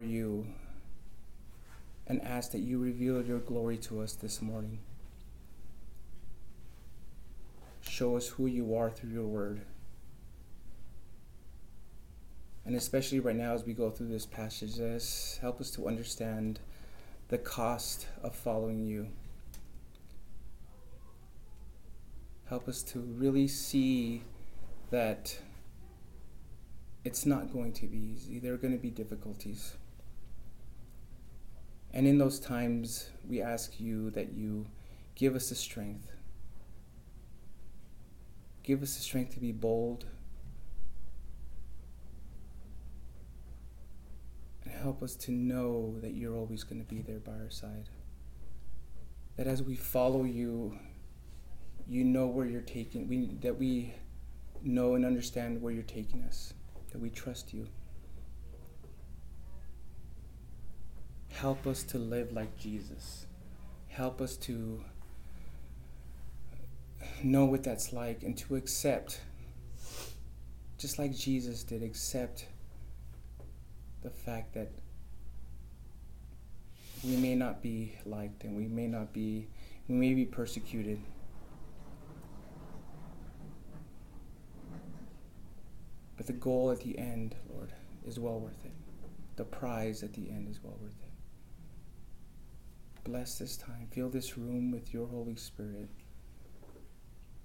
you and ask that you reveal your glory to us this morning. Show us who you are through your word. And especially right now, as we go through this passage, help us to understand the cost of following you. Help us to really see that it's not going to be easy. There are going to be difficulties. And in those times, we ask you that you give us the strength. Give us the strength to be bold. And help us to know that you're always going to be there by our side. That as we follow you, you know where you're taking we that we know and understand where you're taking us that we trust you. Help us to live like Jesus. Help us to know what that's like and to accept, just like Jesus did, accept the fact that we may not be liked and we may not be, we may be persecuted. But the goal at the end, Lord, is well worth it. The prize at the end is well worth it. Bless this time. Fill this room with your Holy Spirit.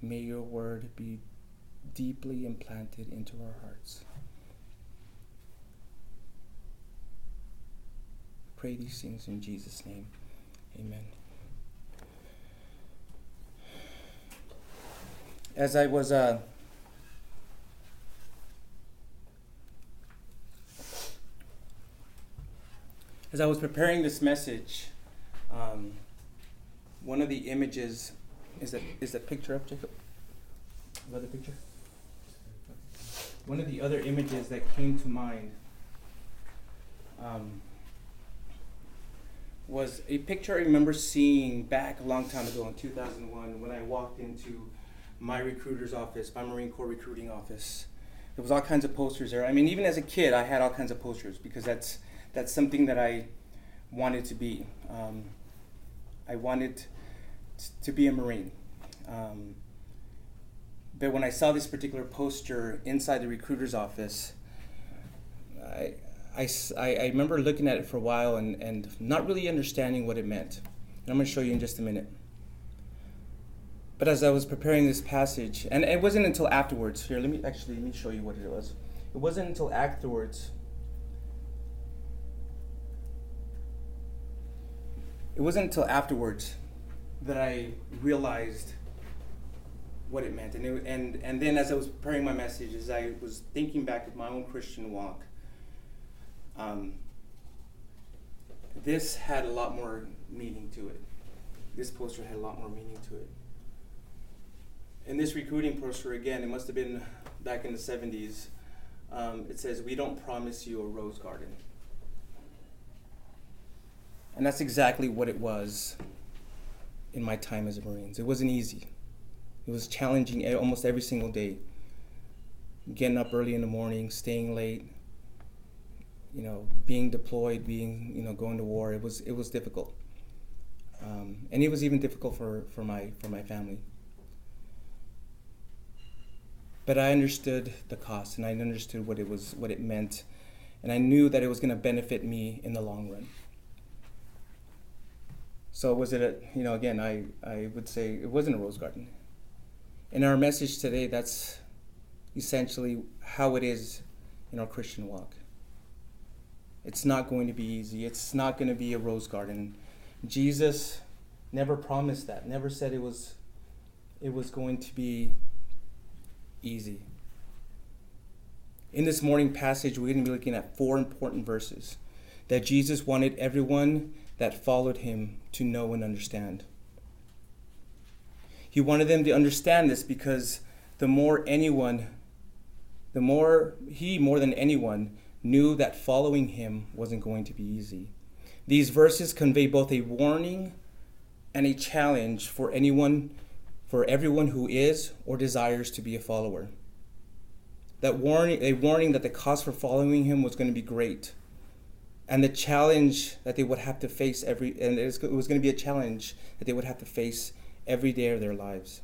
May your word be deeply implanted into our hearts. Pray these things in Jesus' name. Amen. As I was uh, as I was preparing this message, um, one of the images is that is that picture up, Jacob? Another picture. One of the other images that came to mind um, was a picture I remember seeing back a long time ago in 2001 when I walked into my recruiter's office, my Marine Corps recruiting office. There was all kinds of posters there. I mean, even as a kid, I had all kinds of posters because that's that's something that I wanted to be. Um, I wanted t- to be a Marine. Um, but when I saw this particular poster inside the recruiter's office, I, I, I remember looking at it for a while and, and not really understanding what it meant. And I'm going to show you in just a minute. But as I was preparing this passage, and it wasn't until afterwards, here, let me actually, let me show you what it was. It wasn't until afterwards it wasn't until afterwards that I realized what it meant. And, it, and, and then as I was preparing my message, as I was thinking back of my own Christian walk, um, this had a lot more meaning to it. This poster had a lot more meaning to it. In this recruiting poster, again, it must have been back in the 70s, um, it says, We don't promise you a rose garden. And that's exactly what it was in my time as a Marines. It wasn't easy. It was challenging almost every single day. Getting up early in the morning, staying late, you know, being deployed, being, you know, going to war. It was it was difficult. Um, and it was even difficult for, for my for my family. But I understood the cost and I understood what it was what it meant and I knew that it was gonna benefit me in the long run. So was it a, you know, again, I, I would say it wasn't a rose garden. In our message today, that's essentially how it is in our Christian walk. It's not going to be easy. It's not going to be a rose garden. Jesus never promised that. Never said it was it was going to be easy. In this morning passage, we're going to be looking at four important verses that Jesus wanted everyone that followed him to know and understand. He wanted them to understand this because the more anyone, the more he, more than anyone, knew that following him wasn't going to be easy. These verses convey both a warning and a challenge for anyone, for everyone who is or desires to be a follower. That warning, a warning that the cost for following him was going to be great and the challenge that they would have to face every and it was, it was going to be a challenge that they would have to face every day of their lives.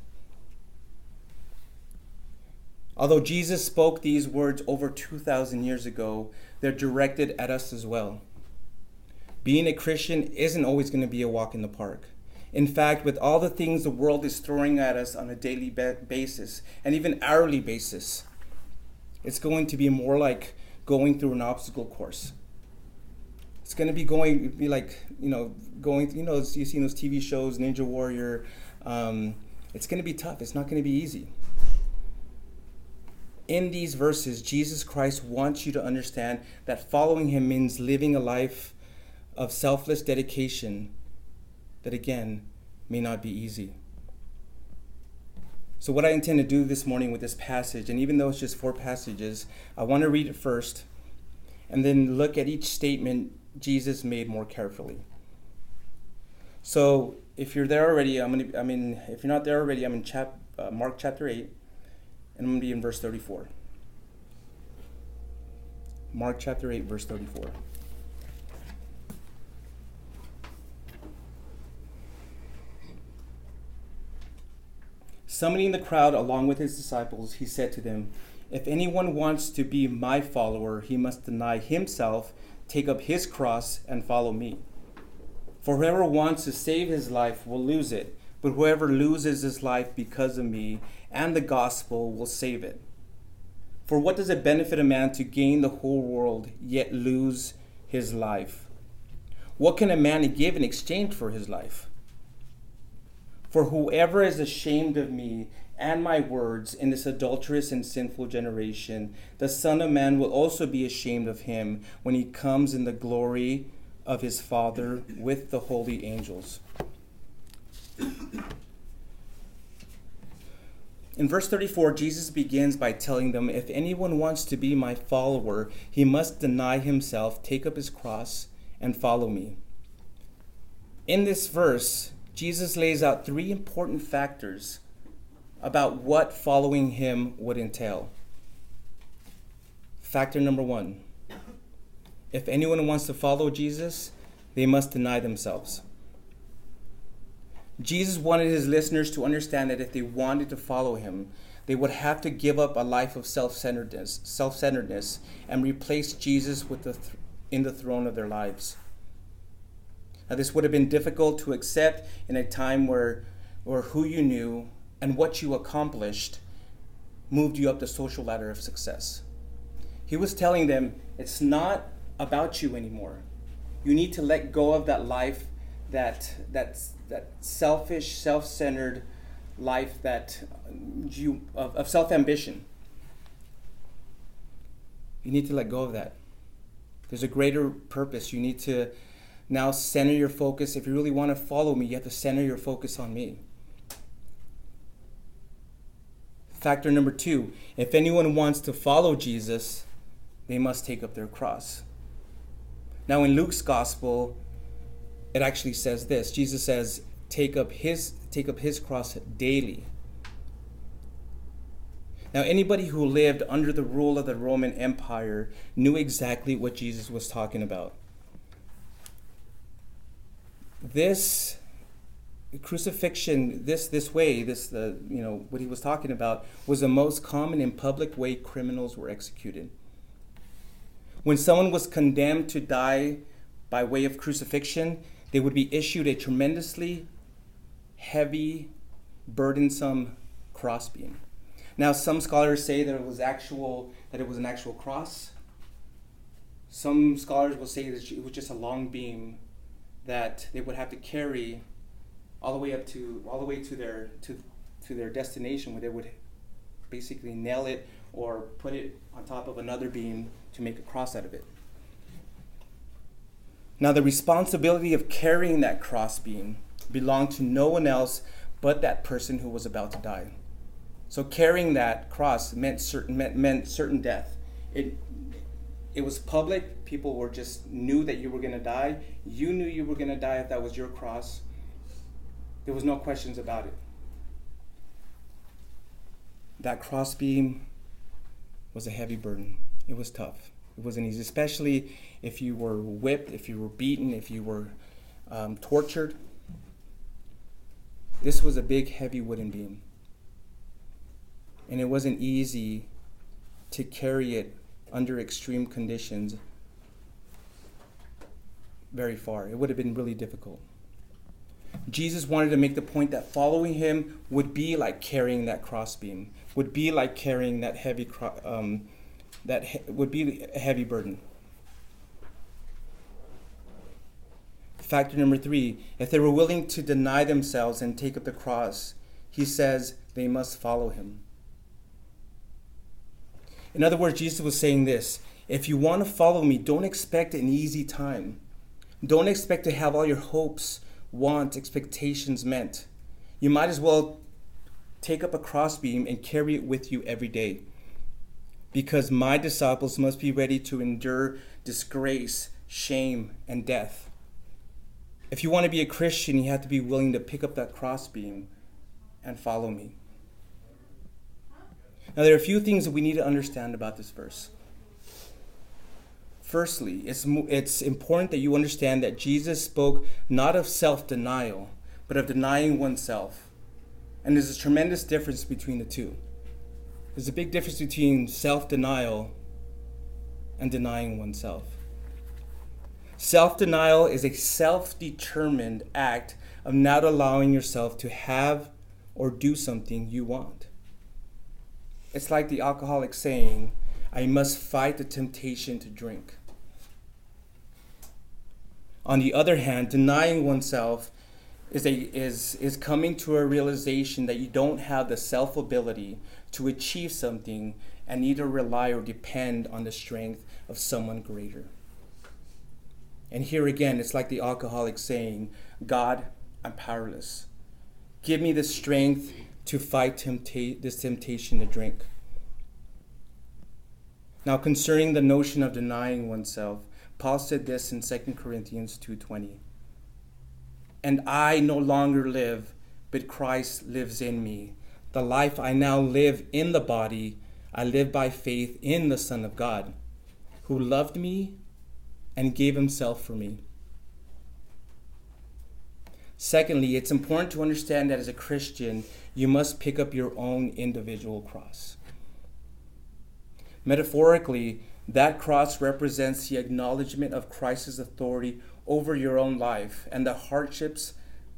Although jesus spoke these words over 2000 years ago they're directed at us as well. Being a christian isn't always going to be a walk in the park. In fact with all the things the world is throwing at us on a daily basis and even hourly basis it's going to be more like going through an obstacle course it's to be going be like you know going you know you see those tv shows ninja warrior um, it's to be tough it's not to be easy. In these verses jesus christ wants you to understand that following him means living a life of selfless dedication that again may not be easy. So what i intend to do this morning with this passage and even though it's just four passages i want to read it first and then look at each statement Jesus made more carefully. So if you're there already, I'm gonna. I mean, if you're not there already, I'm in chap, uh, Mark chapter eight, and I'm gonna be in verse thirty-four. Mark chapter eight, verse thirty-four. Summoning the crowd along with his disciples, he said to them, If anyone wants to be my follower, he must deny himself take up his cross and follow me. For whoever wants to save his life will lose it, but whoever loses his life because of me and the gospel will save it. For what does it benefit a man to gain the whole world yet lose his life? What can a man give in exchange for his life? For whoever is ashamed of me and my words in this adulterous and sinful generation, the Son of Man will also be ashamed of him when he comes in the glory of his Father with the holy angels. In verse 34, Jesus begins by telling them, If anyone wants to be my follower, he must deny himself, take up his cross, and follow me. In this verse, Jesus lays out three important factors about what following him would entail. Factor number one if anyone wants to follow Jesus, they must deny themselves. Jesus wanted his listeners to understand that if they wanted to follow him, they would have to give up a life of self-centeredness, self-centeredness and replace Jesus with the th- in the throne of their lives. Now, this would have been difficult to accept in a time where, or who you knew and what you accomplished moved you up the social ladder of success. He was telling them it's not about you anymore. You need to let go of that life, that that that selfish, self-centered life that you of, of self-ambition. You need to let go of that. There's a greater purpose. You need to now center your focus. If you really want to follow me, you have to center your focus on me. Factor number two if anyone wants to follow Jesus, they must take up their cross. Now, in Luke's gospel, it actually says this Jesus says, take up his, take up his cross daily. Now, anybody who lived under the rule of the Roman Empire knew exactly what Jesus was talking about. This crucifixion this this way this uh, you know what he was talking about was the most common and public way criminals were executed. When someone was condemned to die by way of crucifixion they would be issued a tremendously heavy burdensome crossbeam now some scholars say that it was actual that it was an actual cross. Some scholars will say that it was just a long beam that they would have to carry all the way up to all the way to their to to their destination where they would basically nail it or put it on top of another beam to make a cross out of it. Now the responsibility of carrying that cross beam belonged to no one else but that person who was about to die. So carrying that cross meant certain meant, meant certain death. It it was public. People were just knew that you were going to die. You knew you were going to die if that was your cross. There was no questions about it. That crossbeam was a heavy burden. It was tough. It wasn't easy, especially if you were whipped, if you were beaten, if you were um, tortured. This was a big, heavy wooden beam. And it wasn't easy to carry it under extreme conditions very far. It would have been really difficult. Jesus wanted to make the point that following him would be like carrying that crossbeam, would be like carrying that heavy, cro- um, that he- would be a heavy burden. Factor number three if they were willing to deny themselves and take up the cross, he says they must follow him. In other words, Jesus was saying this if you want to follow me, don't expect an easy time. Don't expect to have all your hopes, wants, expectations meant. You might as well take up a crossbeam and carry it with you every day. Because my disciples must be ready to endure disgrace, shame, and death. If you want to be a Christian, you have to be willing to pick up that crossbeam and follow me. Now, there are a few things that we need to understand about this verse. Firstly, it's, it's important that you understand that Jesus spoke not of self denial, but of denying oneself. And there's a tremendous difference between the two. There's a big difference between self denial and denying oneself. Self denial is a self determined act of not allowing yourself to have or do something you want. It's like the alcoholic saying, I must fight the temptation to drink. On the other hand, denying oneself is, a, is, is coming to a realization that you don't have the self ability to achieve something and to rely or depend on the strength of someone greater. And here again, it's like the alcoholic saying, God, I'm powerless. Give me the strength to fight tempta- this temptation to drink. Now, concerning the notion of denying oneself, Paul said this in 2 Corinthians 2:20. And I no longer live, but Christ lives in me. The life I now live in the body, I live by faith in the Son of God, who loved me and gave himself for me. Secondly, it's important to understand that as a Christian, you must pick up your own individual cross. Metaphorically, that cross represents the acknowledgement of Christ's authority over your own life and the hardships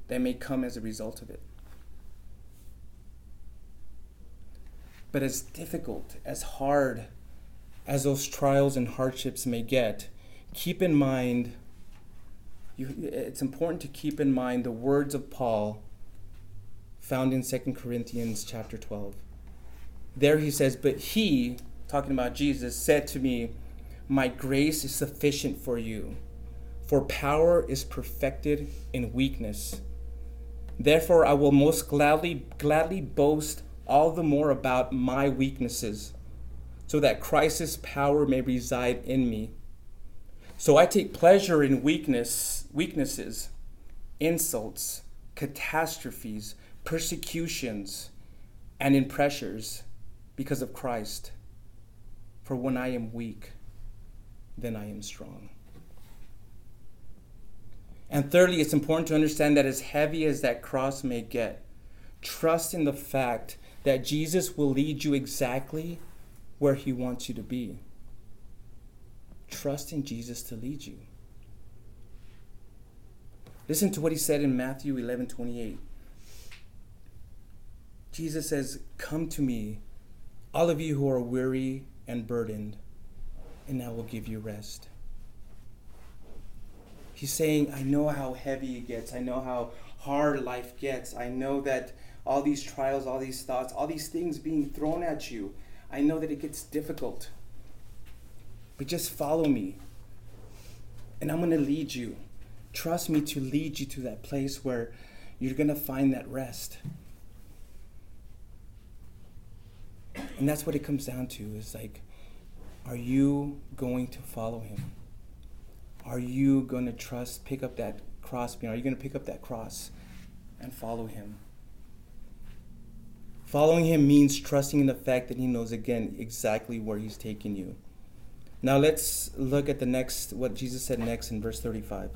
that may come as a result of it. But as difficult, as hard as those trials and hardships may get, keep in mind, you, it's important to keep in mind the words of Paul found in 2 Corinthians chapter 12. There he says, But he, talking about Jesus, said to me, My grace is sufficient for you, for power is perfected in weakness. Therefore, I will most gladly, gladly boast all the more about my weaknesses, so that Christ's power may reside in me. So I take pleasure in weakness, weaknesses, insults, catastrophes, persecutions, and in pressures because of Christ. For when I am weak, then I am strong. And thirdly, it's important to understand that as heavy as that cross may get, trust in the fact that Jesus will lead you exactly where he wants you to be. Trust in Jesus to lead you. Listen to what he said in Matthew 11 28. Jesus says, Come to me, all of you who are weary and burdened, and I will give you rest. He's saying, I know how heavy it gets. I know how hard life gets. I know that all these trials, all these thoughts, all these things being thrown at you, I know that it gets difficult. But just follow me, and I'm going to lead you. Trust me to lead you to that place where you're going to find that rest. And that's what it comes down to is like, are you going to follow him? Are you going to trust, pick up that cross? Are you going to pick up that cross and follow him? Following him means trusting in the fact that he knows again exactly where he's taking you. Now let's look at the next, what Jesus said next in verse 35.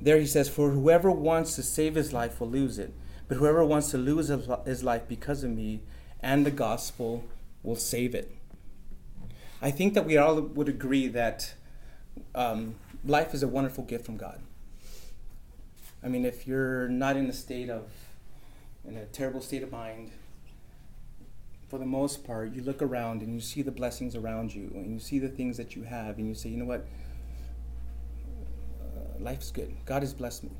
There he says, For whoever wants to save his life will lose it, but whoever wants to lose his life because of me and the gospel will save it. I think that we all would agree that um, life is a wonderful gift from God. I mean, if you're not in a state of, in a terrible state of mind, for the most part, you look around and you see the blessings around you, and you see the things that you have, and you say, you know what? Uh, life's good. God has blessed me.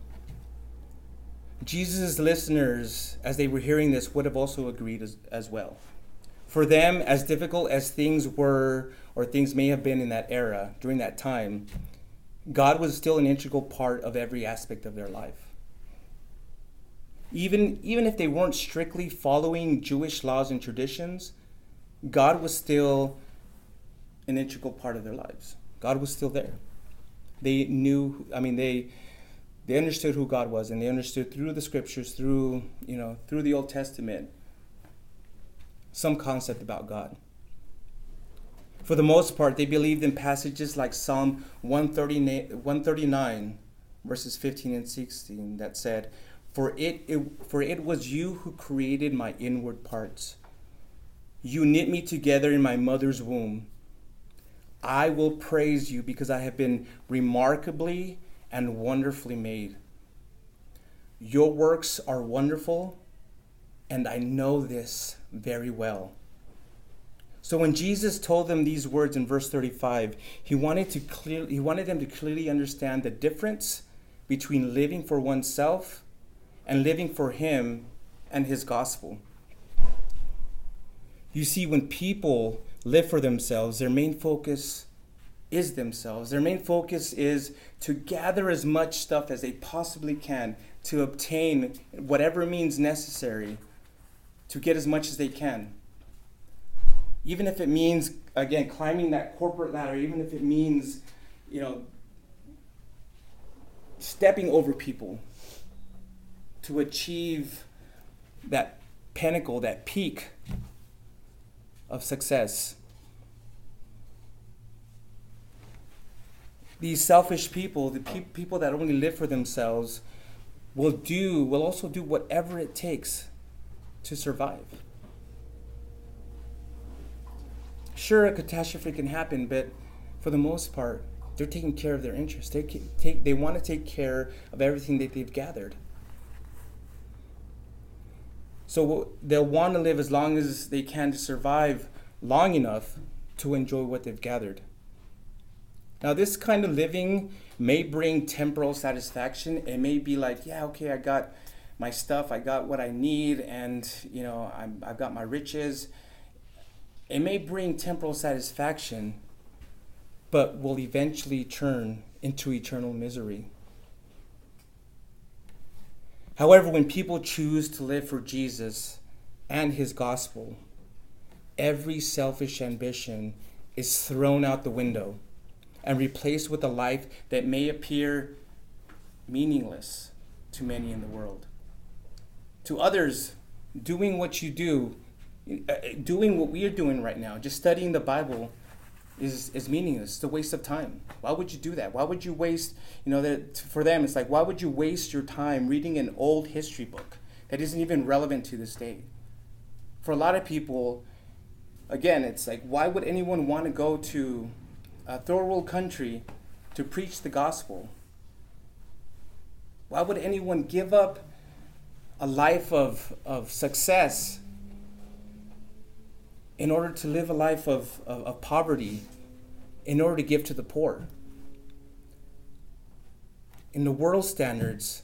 Jesus' listeners, as they were hearing this, would have also agreed as, as well. For them, as difficult as things were, or things may have been in that era, during that time, God was still an integral part of every aspect of their life even even if they weren't strictly following Jewish laws and traditions, God was still an integral part of their lives. God was still there. They knew, I mean, they they understood who God was and they understood through the scriptures, through, you know, through the Old Testament, some concept about God. For the most part, they believed in passages like Psalm 139, verses 15 and 16, that said, for it, it, for it was you who created my inward parts. You knit me together in my mother's womb. I will praise you because I have been remarkably and wonderfully made. Your works are wonderful, and I know this very well. So when Jesus told them these words in verse 35, he wanted to clearly he wanted them to clearly understand the difference between living for oneself and living for Him and His gospel. You see, when people live for themselves, their main focus is themselves. Their main focus is to gather as much stuff as they possibly can to obtain whatever means necessary to get as much as they can. Even if it means, again, climbing that corporate ladder, even if it means, you know, stepping over people, to achieve that pinnacle, that peak of success. These selfish people, the pe- people that only live for themselves, will do, will also do whatever it takes to survive. Sure, a catastrophe can happen, but for the most part, they're taking care of their interests. They, take, they want to take care of everything that they've gathered. So they'll want to live as long as they can to survive long enough to enjoy what they've gathered. Now, this kind of living may bring temporal satisfaction. It may be like, yeah, okay, I got my stuff, I got what I need, and you know, I'm, I've got my riches. It may bring temporal satisfaction, but will eventually turn into eternal misery. However, when people choose to live for Jesus and his gospel, every selfish ambition is thrown out the window and replaced with a life that may appear meaningless to many in the world. To others, doing what you do, uh, doing what we are doing right now, just studying the Bible, is, is meaningless. It's a waste of time. Why would you do that? Why would you waste, you know, that for them, it's like, why would you waste your time reading an old history book that isn't even relevant to this day? For a lot of people, again, it's like, why would anyone want to go to a third world country to preach the gospel? Why would anyone give up a life of, of success in order to live a life of, of, of poverty, in order to give to the poor. In the world standards,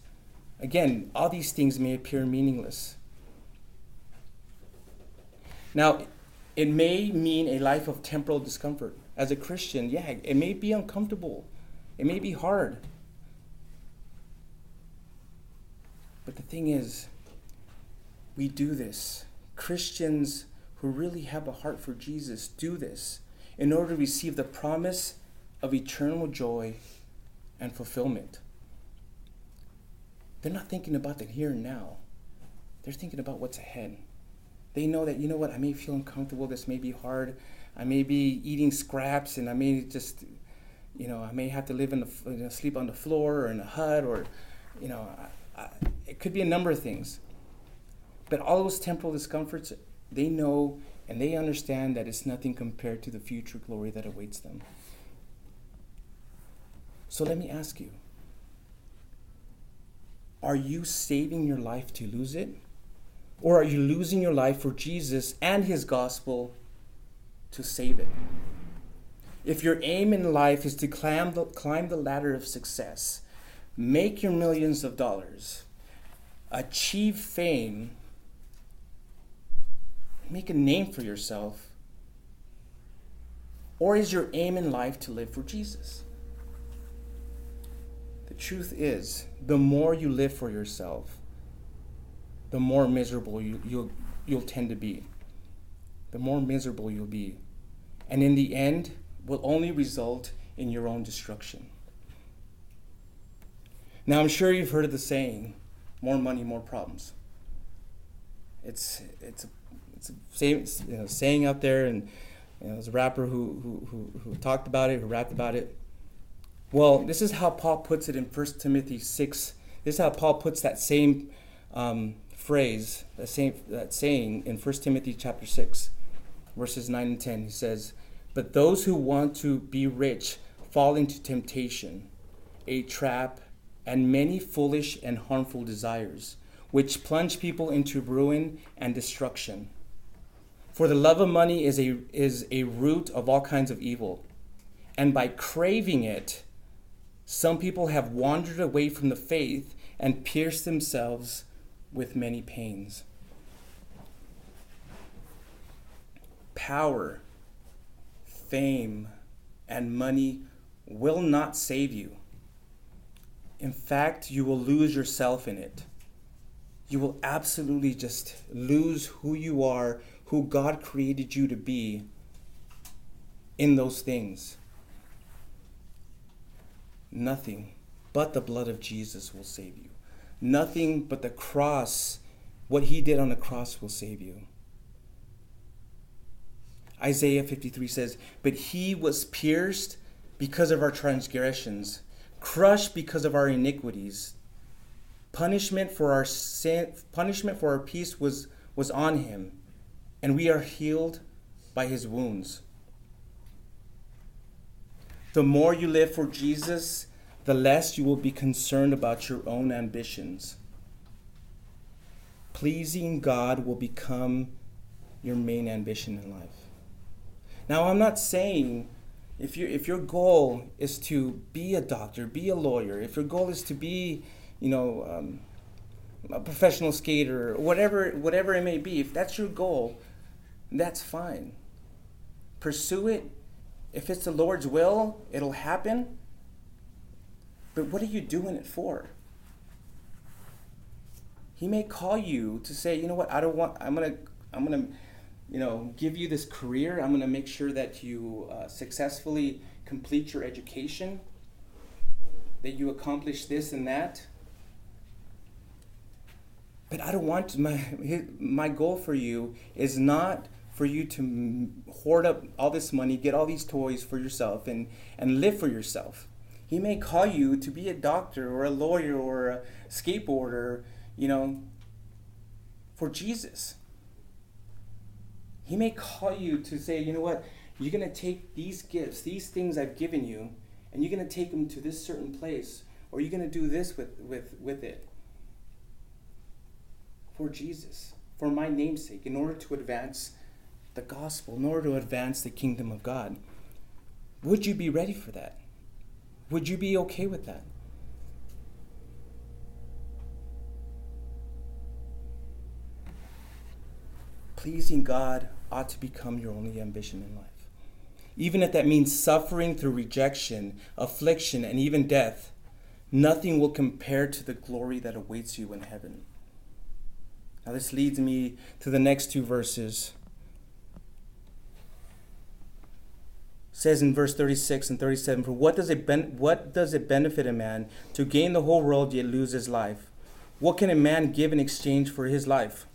again, all these things may appear meaningless. Now, it may mean a life of temporal discomfort. As a Christian, yeah, it may be uncomfortable, it may be hard. But the thing is, we do this. Christians who really have a heart for Jesus do this in order to receive the promise of eternal joy and fulfillment. They're not thinking about the here and now, they're thinking about what's ahead. They know that, you know what, I may feel uncomfortable, this may be hard, I may be eating scraps, and I may just, you know, I may have to live in the you know, sleep on the floor or in a hut, or, you know, I, I, it could be a number of things. But all those temporal discomforts, they know and they understand that it's nothing compared to the future glory that awaits them. So let me ask you are you saving your life to lose it? Or are you losing your life for Jesus and his gospel to save it? If your aim in life is to climb the, climb the ladder of success, make your millions of dollars, achieve fame, make a name for yourself, or is your aim in life to live for Jesus? The truth is, the more you live for yourself, the more miserable you, you'll, you'll tend to be. The more miserable you'll be. And in the end, will only result in your own destruction. Now, I'm sure you've heard of the saying, more money, more problems. It's, it's, a, it's a same, you know, saying out there, and you know, there's a rapper who, who, who, who talked about it, who rapped about it. Well, this is how Paul puts it in 1 Timothy 6. This is how Paul puts that same um, phrase, that same that saying in 1 Timothy chapter 6, verses 9 and 10. He says, But those who want to be rich fall into temptation, a trap, and many foolish and harmful desires, which plunge people into ruin and destruction. For the love of money is a, is a root of all kinds of evil. And by craving it, some people have wandered away from the faith and pierced themselves with many pains. Power, fame, and money will not save you. In fact, you will lose yourself in it. You will absolutely just lose who you are, who God created you to be in those things. Nothing but the blood of Jesus will save you. Nothing but the cross, what he did on the cross, will save you. Isaiah 53 says, But he was pierced because of our transgressions, crushed because of our iniquities. Punishment for our sin, punishment for our peace was, was on him, and we are healed by his wounds. The more you live for Jesus, the less you will be concerned about your own ambitions. Pleasing God will become your main ambition in life. Now, I'm not saying if, you, if your goal is to be a doctor, be a lawyer, if your goal is to be, you know, um, a professional skater, whatever, whatever it may be, if that's your goal, that's fine. Pursue it if it's the Lord's will, it'll happen. But what are you doing it for? He may call you to say, you know what, I don't want, I'm to, I'm to, you know, give you this career. I'm going to make sure that you uh, successfully complete your education, that you accomplish this and that. But I don't want my, my goal for you is not for you to hoard up all this money, get all these toys for yourself, and, and live for yourself. He may call you to be a doctor or a lawyer or a skateboarder, you know, for Jesus. He may call you to say, you know what, you're going to take these gifts, these things I've given you, and you're going to take them to this certain place, or you're going to do this with, with, with it for Jesus, for my namesake, in order to advance the gospel, nor to advance the kingdom of God. Would you be ready for that? Would you be okay with that? Pleasing God ought to become your only ambition in life. Even if that means suffering through rejection, affliction, and even death, nothing will compare to the glory that awaits you in heaven. Now, this leads me to the next two verses says in verse 36 and 37 for what does it ben- what does it benefit a man to gain the whole world yet lose his life what can a man give in exchange for his life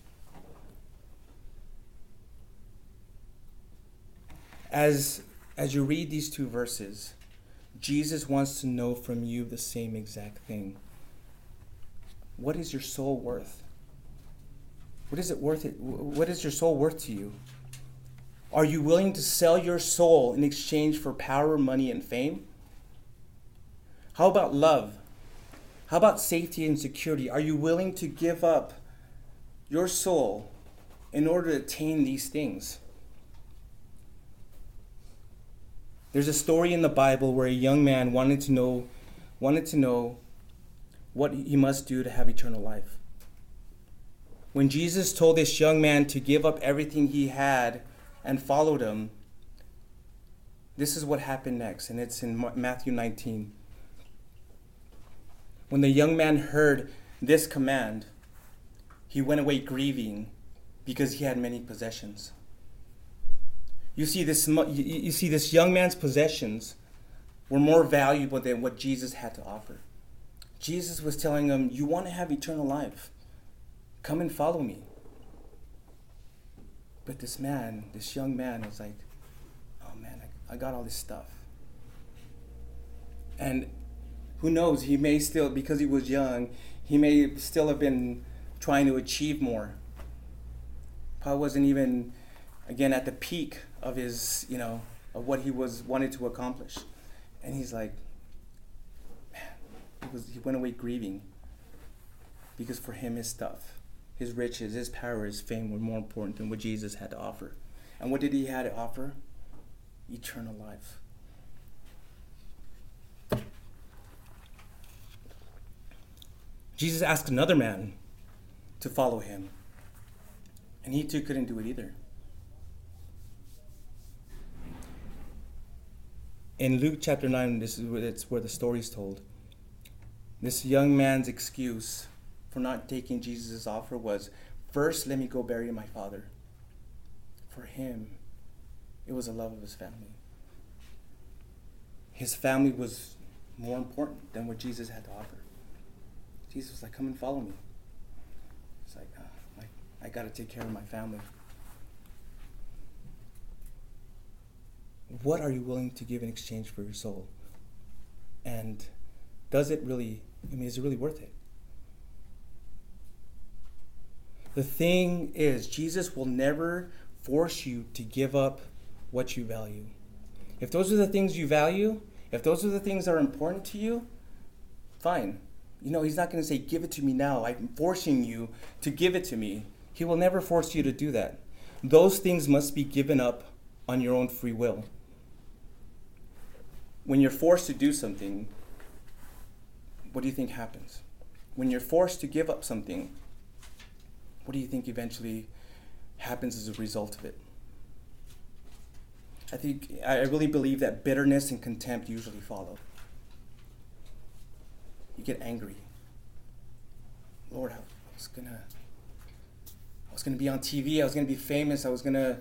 As as you read these two verses, Jesus wants to know from you the same exact thing. What is your soul worth? What is it worth it? What is your soul worth to you? Are you willing to sell your soul in exchange for power, money, and fame? How about love? How about safety and security? Are you willing to give up your soul in order to attain these things? There's a story in the Bible where a young man wanted to know wanted to know what he must do to have eternal life. When Jesus told this young man to give up everything he had and followed him, this is what happened next, and it's in Matthew 19. When the young man heard this command, he went away grieving because he had many possessions. You see this you see this young man's possessions were more valuable than what Jesus had to offer. Jesus was telling him, "You want to have eternal life? Come and follow me." But this man, this young man was like, "Oh man, I, I got all this stuff." And who knows, he may still, because he was young, he may still have been trying to achieve more. Probably wasn't even, again, at the peak of his, you know, of what he was wanted to accomplish. And he's like, man, he, was, he went away grieving because for him, his stuff, his riches, his power, his fame were more important than what Jesus had to offer. And what did he have to offer? Eternal life. Jesus asked another man to follow him, and he too couldn't do it either. In Luke chapter 9, this is where, it's where the story is told. This young man's excuse for not taking Jesus' offer was first, let me go bury my father. For him, it was the love of his family. His family was more important than what Jesus had to offer. Jesus was like, come and follow me. It's like, uh, like I got to take care of my family. What are you willing to give in exchange for your soul? And does it really, I mean, is it really worth it? The thing is, Jesus will never force you to give up what you value. If those are the things you value, if those are the things that are important to you, fine. You know, he's not going to say, Give it to me now. I'm forcing you to give it to me. He will never force you to do that. Those things must be given up on your own free will. When you're forced to do something, what do you think happens? When you're forced to give up something, what do you think eventually happens as a result of it? I think I really believe that bitterness and contempt usually follow you get angry. Lord, I was gonna, I was gonna be on TV. I was gonna be famous. I was gonna,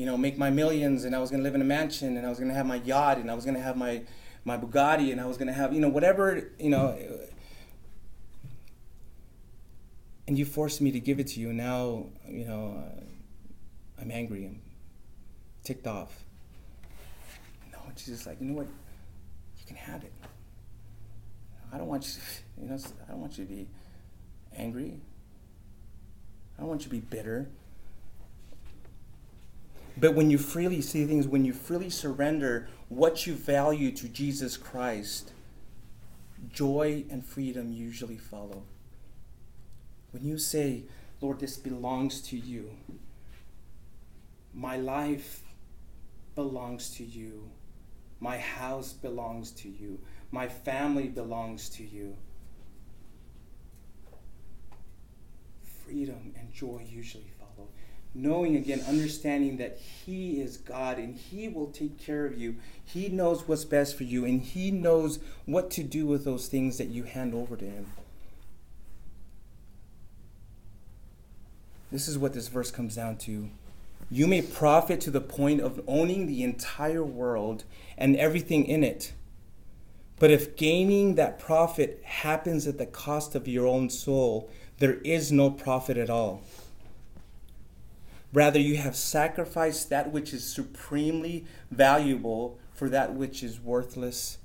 you know, make my millions, and I was gonna live in a mansion, and I was gonna have my yacht, and I was gonna have my, my Bugatti, and I was gonna have, you know, whatever, you know. And you forced me to give it to you, now, you know, uh, I'm angry. I'm ticked off. No, Jesus, like, you know what? You can have it. I don't want you, you know, I don't want you to be angry. I don't want you to be bitter. But when you freely see things, when you freely surrender what you value to Jesus Christ, joy and freedom usually follow. When you say, Lord, this belongs to you, my life belongs to you, my house belongs to you, my family belongs to you. Freedom and joy usually follow. Knowing again, understanding that He is God and He will take care of you. He knows what's best for you and He knows what to do with those things that you hand over to Him. This is what this verse comes down to. You may profit to the point of owning the entire world and everything in it but if gaining that profit happens at the cost of your own soul, there is no profit at all. Rather, you have sacrificed that which is supremely valuable for that which is worthless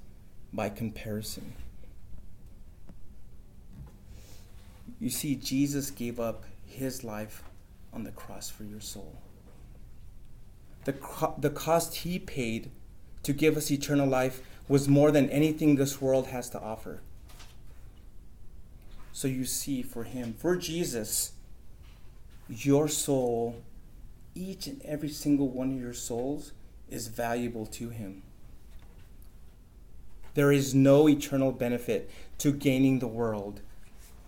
by comparison. You see, Jesus gave up his life on the cross for your soul. The, co- the cost he paid to give us eternal life was more than anything this world has to offer. So you see, for him, for Jesus, your soul, each and every single one of your souls, is valuable to him. There is no eternal benefit to gaining the world,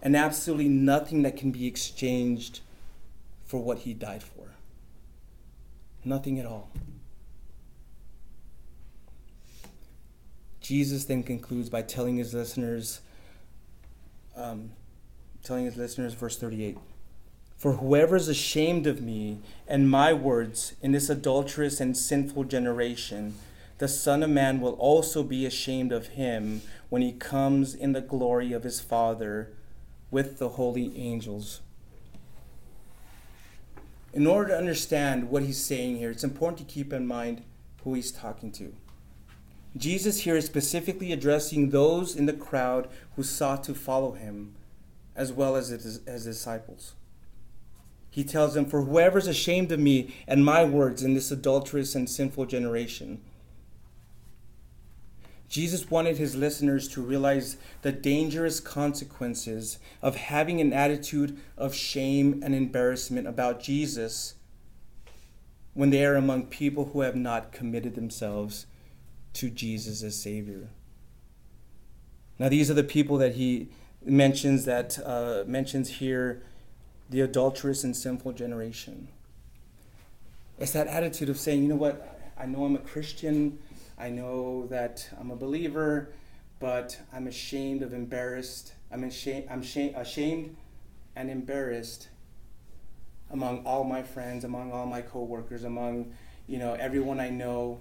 and absolutely nothing that can be exchanged for what he died for. Nothing at all. Jesus then concludes by telling his listeners, um, telling his listeners, verse 38 For whoever is ashamed of me and my words in this adulterous and sinful generation, the Son of Man will also be ashamed of him when he comes in the glory of his Father with the holy angels. In order to understand what he's saying here, it's important to keep in mind who he's talking to. Jesus here is specifically addressing those in the crowd who sought to follow him, as well as his, as disciples. He tells them, For whoever is ashamed of me and my words in this adulterous and sinful generation, Jesus wanted his listeners to realize the dangerous consequences of having an attitude of shame and embarrassment about Jesus when they are among people who have not committed themselves to Jesus as Savior. Now, these are the people that he mentions that uh, mentions here, the adulterous and sinful generation. It's that attitude of saying, you know what, I know I'm a Christian. I know that I'm a believer, but I'm ashamed of embarrassed. I'm ashamed, I'm ashamed and embarrassed among all my friends, among all my coworkers, among you know everyone I know,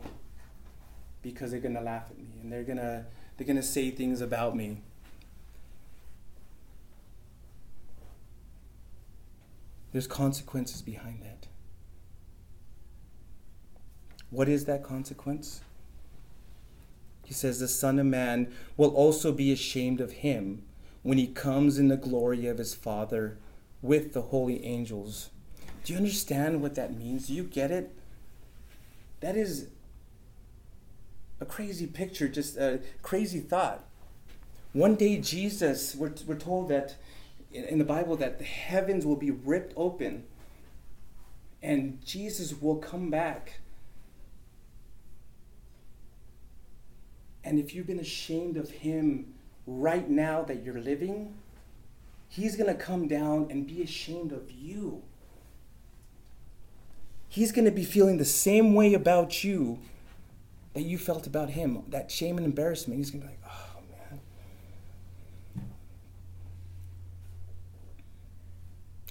because they're gonna laugh at me and they're gonna they're gonna say things about me. There's consequences behind that. What is that consequence? He says, The Son of Man will also be ashamed of him when he comes in the glory of his Father with the holy angels. Do you understand what that means? Do you get it? That is a crazy picture, just a crazy thought. One day, Jesus, we're, we're told that in the Bible that the heavens will be ripped open and Jesus will come back And if you've been ashamed of Him right now that you're living, He's going to come down and be ashamed of you. He's going to be feeling the same way about you that you felt about Him that shame and embarrassment. He's going to be like, oh, man.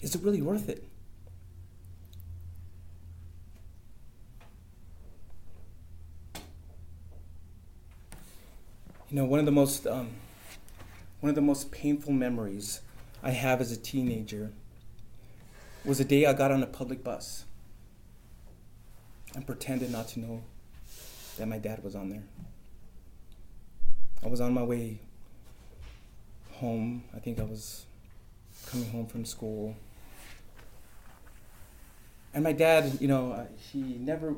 Is it really worth it? You know, one of the most um, one of the most painful memories I have as a teenager was the day I got on a public bus and pretended not to know that my dad was on there. I was on my way home. I think I was coming home from school. And my dad, you know, uh, he never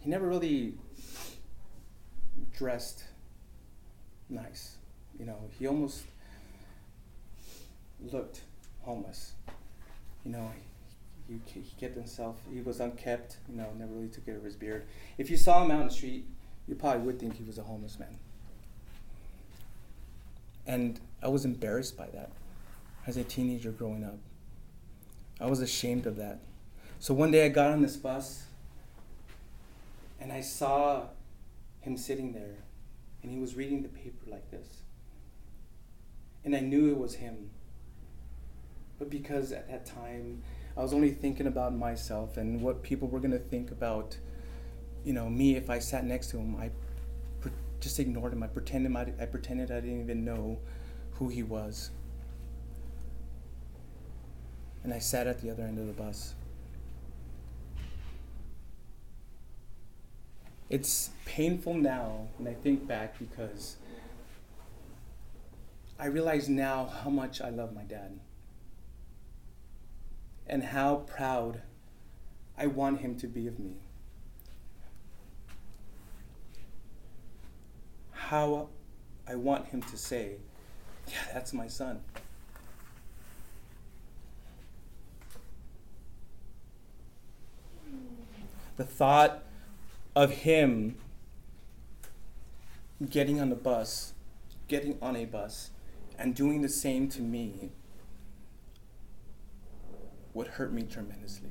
he never really dressed nice. You know, he almost looked homeless. You know, he, he, he kept himself, he was unkept, you know, never really took care of his beard. If you saw him out on the street, you probably would think he was a homeless man. And I was embarrassed by that as a teenager growing up. I was ashamed of that. So one day I got on this bus and I saw him sitting there and he was reading the paper like this. And I knew it was him. But because at that time I was only thinking about myself and what people were going to think about, you know, me if I sat next to him, I just ignored him. I pretended I, I pretended I didn't even know who he was. And I sat at the other end of the bus. It's painful now when I think back because I realize now how much I love my dad and how proud I want him to be of me. How I want him to say, Yeah, that's my son. The thought of him getting on the bus, getting on a bus, and doing the same to me would hurt me tremendously.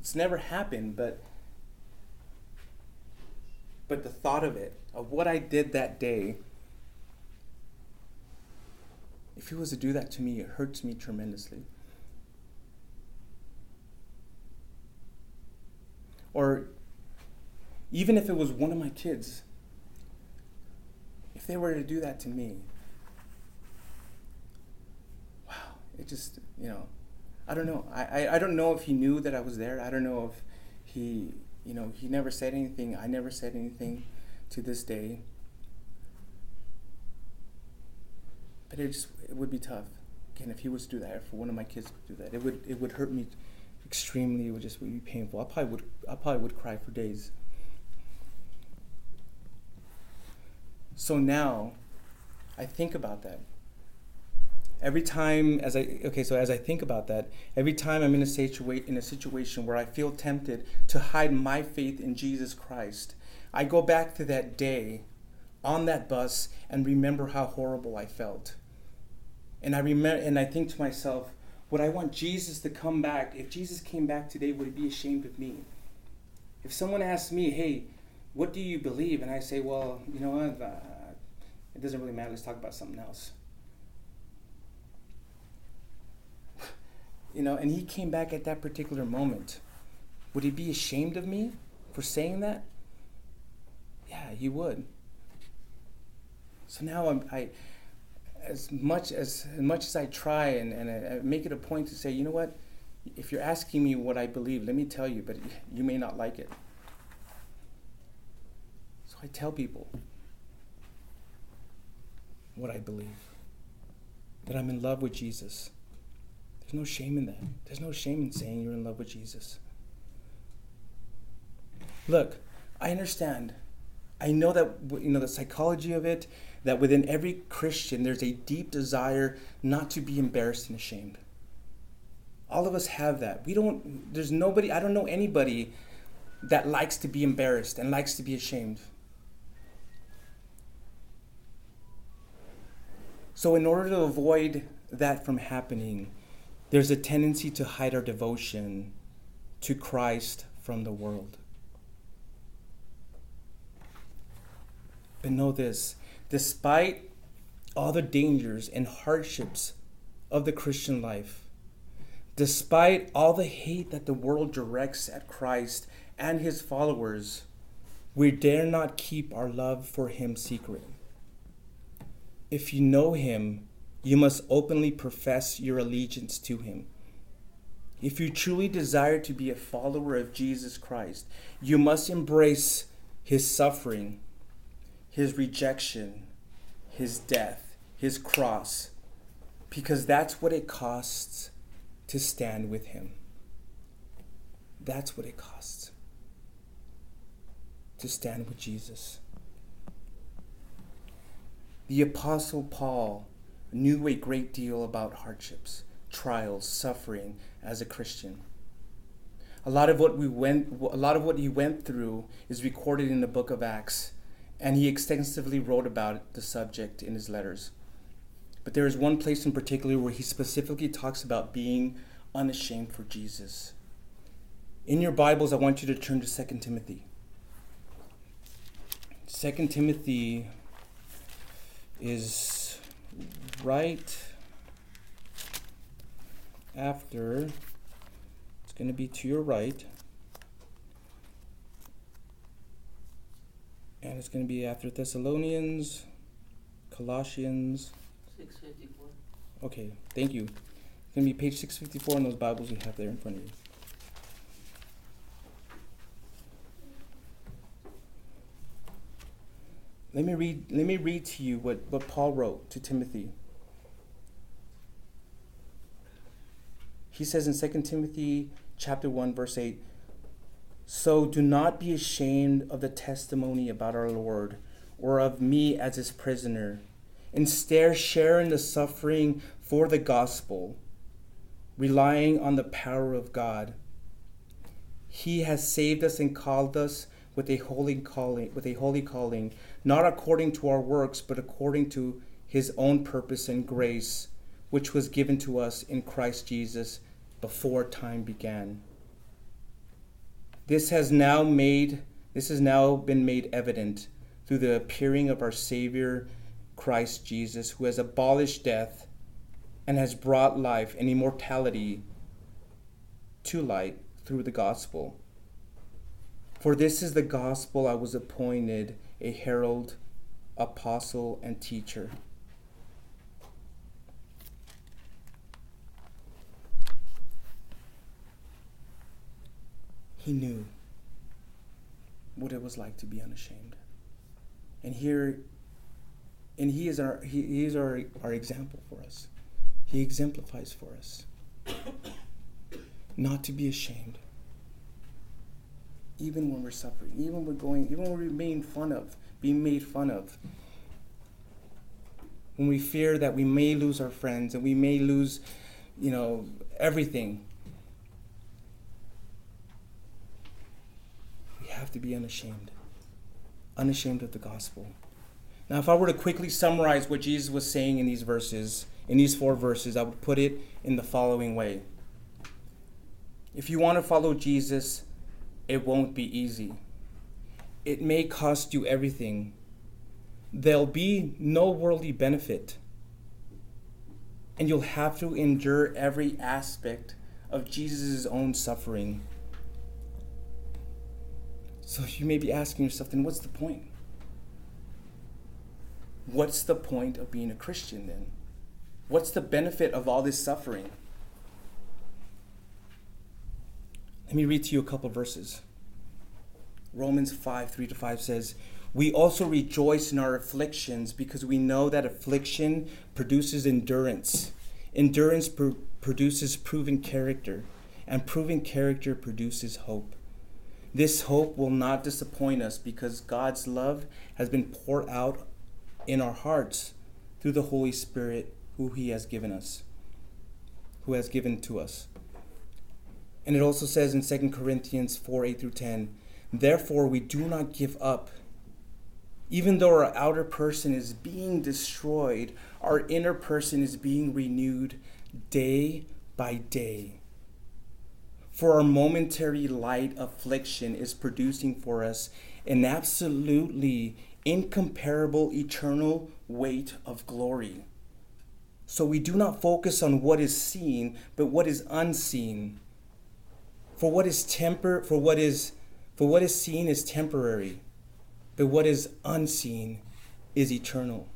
It's never happened, but but the thought of it, of what I did that day, if he was to do that to me, it hurts me tremendously. Or even if it was one of my kids, if they were to do that to me, wow, it just, you know, I don't know. I, I, I don't know if he knew that I was there. I don't know if he, you know, he never said anything. I never said anything to this day. But it just, it would be tough. Again, if he was to do that, if one of my kids would do that, it would, it would hurt me extremely. It would just be painful. I probably would, I probably would cry for days. So now, I think about that. Every time, as I okay, so as I think about that, every time I'm in a situa- in a situation where I feel tempted to hide my faith in Jesus Christ, I go back to that day on that bus and remember how horrible I felt. And I remember, and I think to myself, would I want Jesus to come back? If Jesus came back today, would he be ashamed of me? If someone asked me, hey, what do you believe? And I say, well, you know what? Uh, it doesn't really matter. Let's talk about something else. you know, and he came back at that particular moment. Would he be ashamed of me for saying that? Yeah, he would. So now I'm, I, as much as, as much as I try and, and I make it a point to say, you know what, if you're asking me what I believe, let me tell you, but you may not like it. So I tell people what I believe that I'm in love with Jesus. There's no shame in that. There's no shame in saying you're in love with Jesus. Look, I understand. I know that you know the psychology of it that within every Christian there's a deep desire not to be embarrassed and ashamed. All of us have that. We don't there's nobody I don't know anybody that likes to be embarrassed and likes to be ashamed. So, in order to avoid that from happening, there's a tendency to hide our devotion to Christ from the world. But know this despite all the dangers and hardships of the Christian life, despite all the hate that the world directs at Christ and his followers, we dare not keep our love for him secret. If you know him, you must openly profess your allegiance to him. If you truly desire to be a follower of Jesus Christ, you must embrace his suffering, his rejection, his death, his cross, because that's what it costs to stand with him. That's what it costs to stand with Jesus. The Apostle Paul knew a great deal about hardships, trials, suffering as a Christian. A lot of what we went a lot of what he went through is recorded in the book of Acts, and he extensively wrote about the subject in his letters. But there is one place in particular where he specifically talks about being unashamed for Jesus. In your Bibles, I want you to turn to 2 Timothy. 2 Timothy is right after, it's going to be to your right, and it's going to be after Thessalonians, Colossians. 654. Okay, thank you. It's going to be page 654 in those Bibles you have there in front of you. Let me read, let me read to you what, what Paul wrote to Timothy. He says in 2 Timothy chapter 1 verse 8, "So do not be ashamed of the testimony about our Lord or of me as his prisoner. Instead, share in the suffering for the gospel, relying on the power of God. He has saved us and called us with a holy calling, with a holy calling, not according to our works, but according to his own purpose and grace, which was given to us in Christ Jesus before time began. This has now made this has now been made evident through the appearing of our Savior Christ Jesus, who has abolished death and has brought life and immortality to light through the gospel. For this is the gospel I was appointed a herald, apostle, and teacher. He knew what it was like to be unashamed. And here and he is our he, he is our, our example for us. He exemplifies for us. Not to be ashamed even when we're suffering, even when we're going, even when we're being fun of, being made fun of. When we fear that we may lose our friends and we may lose, you know, everything. Have to be unashamed. Unashamed of the gospel. Now, if I were to quickly summarize what Jesus was saying in these verses, in these four verses, I would put it in the following way. If you want to follow Jesus, it won't be easy. It may cost you everything. There'll be no worldly benefit. And you'll have to endure every aspect of Jesus' own suffering. So you may be asking yourself, then what's the point? What's the point of being a Christian then? What's the benefit of all this suffering? Let me read to you a couple verses. Romans 5 3 to 5 says, We also rejoice in our afflictions because we know that affliction produces endurance. Endurance pr- produces proven character, and proven character produces hope. This hope will not disappoint us because God's love has been poured out in our hearts through the Holy Spirit who He has given us, who has given to us. And it also says in 2 Corinthians 4 8 through 10, Therefore, we do not give up. Even though our outer person is being destroyed, our inner person is being renewed day by day. For our momentary light affliction is producing for us an absolutely incomparable eternal weight of glory. So we do not focus on what is seen, but what is unseen. For what is temper for what is for what is seen is temporary, but what is unseen is eternal.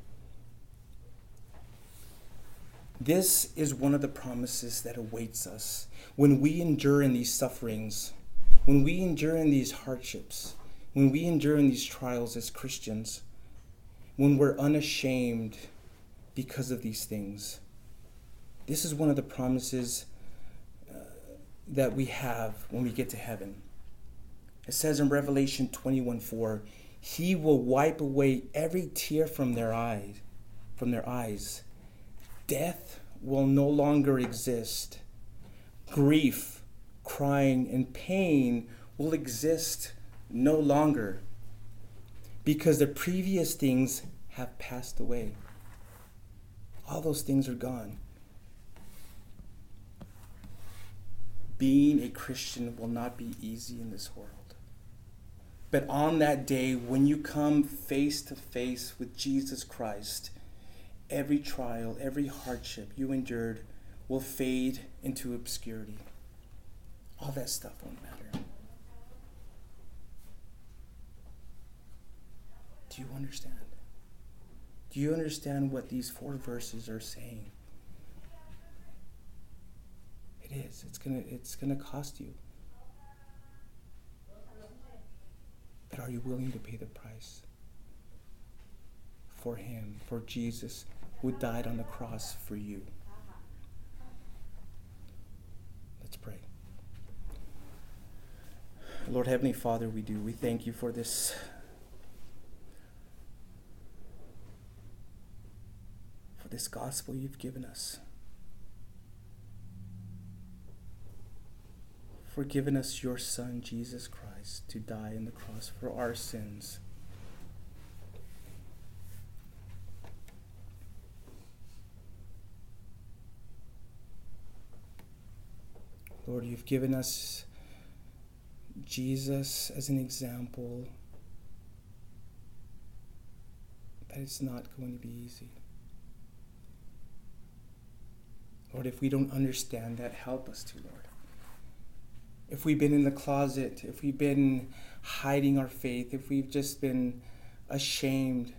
This is one of the promises that awaits us when we endure in these sufferings, when we endure in these hardships, when we endure in these trials as Christians, when we're unashamed because of these things. This is one of the promises uh, that we have when we get to heaven. It says in Revelation 21 4, He will wipe away every tear from their eyes, from their eyes. Death will no longer exist. Grief, crying, and pain will exist no longer because the previous things have passed away. All those things are gone. Being a Christian will not be easy in this world. But on that day, when you come face to face with Jesus Christ, every trial, every hardship you endured will fade into obscurity. All that stuff won't matter. Do you understand? Do you understand what these four verses are saying? It is. It's gonna it's gonna cost you. But are you willing to pay the price for him, for Jesus, who died on the cross for you? Let's pray. Lord Heavenly Father, we do. We thank you for this for this gospel you've given us. For giving us your Son, Jesus Christ, to die on the cross for our sins. Lord, you've given us Jesus as an example that it's not going to be easy. Lord, if we don't understand that, help us to, Lord. If we've been in the closet, if we've been hiding our faith, if we've just been ashamed,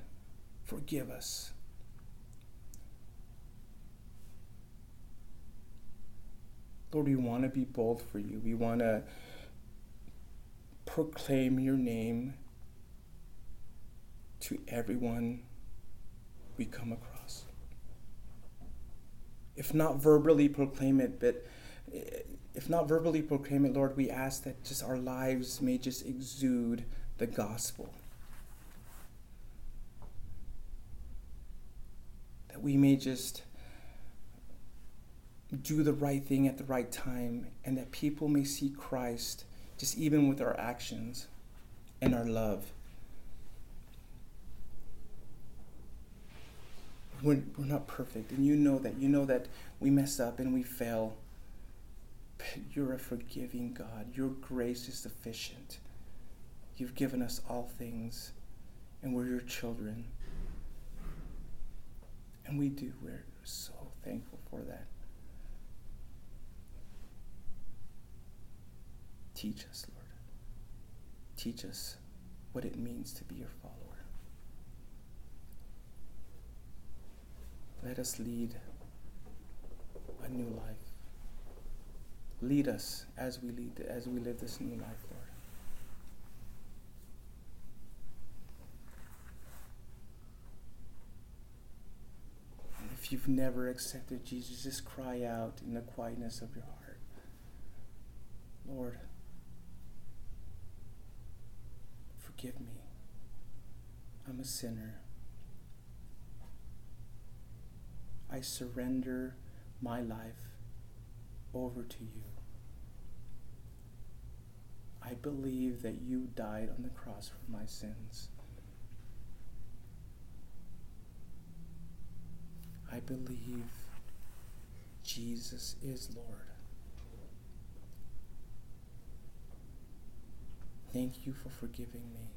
forgive us. Lord, we want to be bold for you. We want to proclaim your name to everyone we come across. If not verbally proclaim it, but eh, if not verbally proclaim it, Lord, we ask that just our lives may just exude the gospel. That we may just do the right thing at the right time, and that people may see Christ just even with our actions and our love. We're, we're not perfect, and you know that. You know that we mess up and we fail. But you're a forgiving God. Your grace is sufficient. You've given us all things, and we're your children. And we do. We're so thankful for that. Teach us, Lord. Teach us what it means to be your follower. Let us lead a new life. Lead us as we lead as we live this new life, Lord. If you've never accepted Jesus, just cry out in the quietness of your heart. Lord, forgive me. I'm a sinner. I surrender my life over to you. I believe that you died on the cross for my sins. I believe Jesus is Lord. Thank you for forgiving me.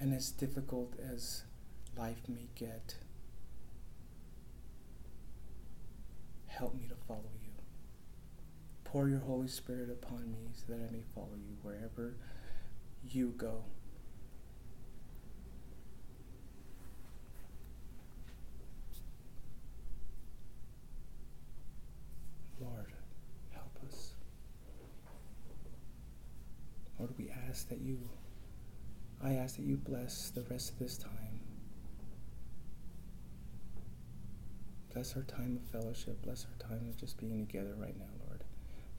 And as difficult as life may get, help me to follow you. Pour your Holy Spirit upon me so that I may follow you wherever you go. Lord, we that you, I ask that you bless the rest of this time. Bless our time of fellowship. Bless our time of just being together right now, Lord.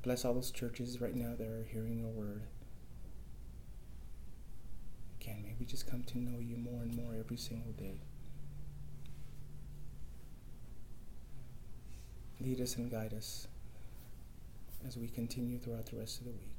Bless all those churches right now that are hearing your word. Again, may we just come to know you more and more every single day. Lead us and guide us as we continue throughout the rest of the week.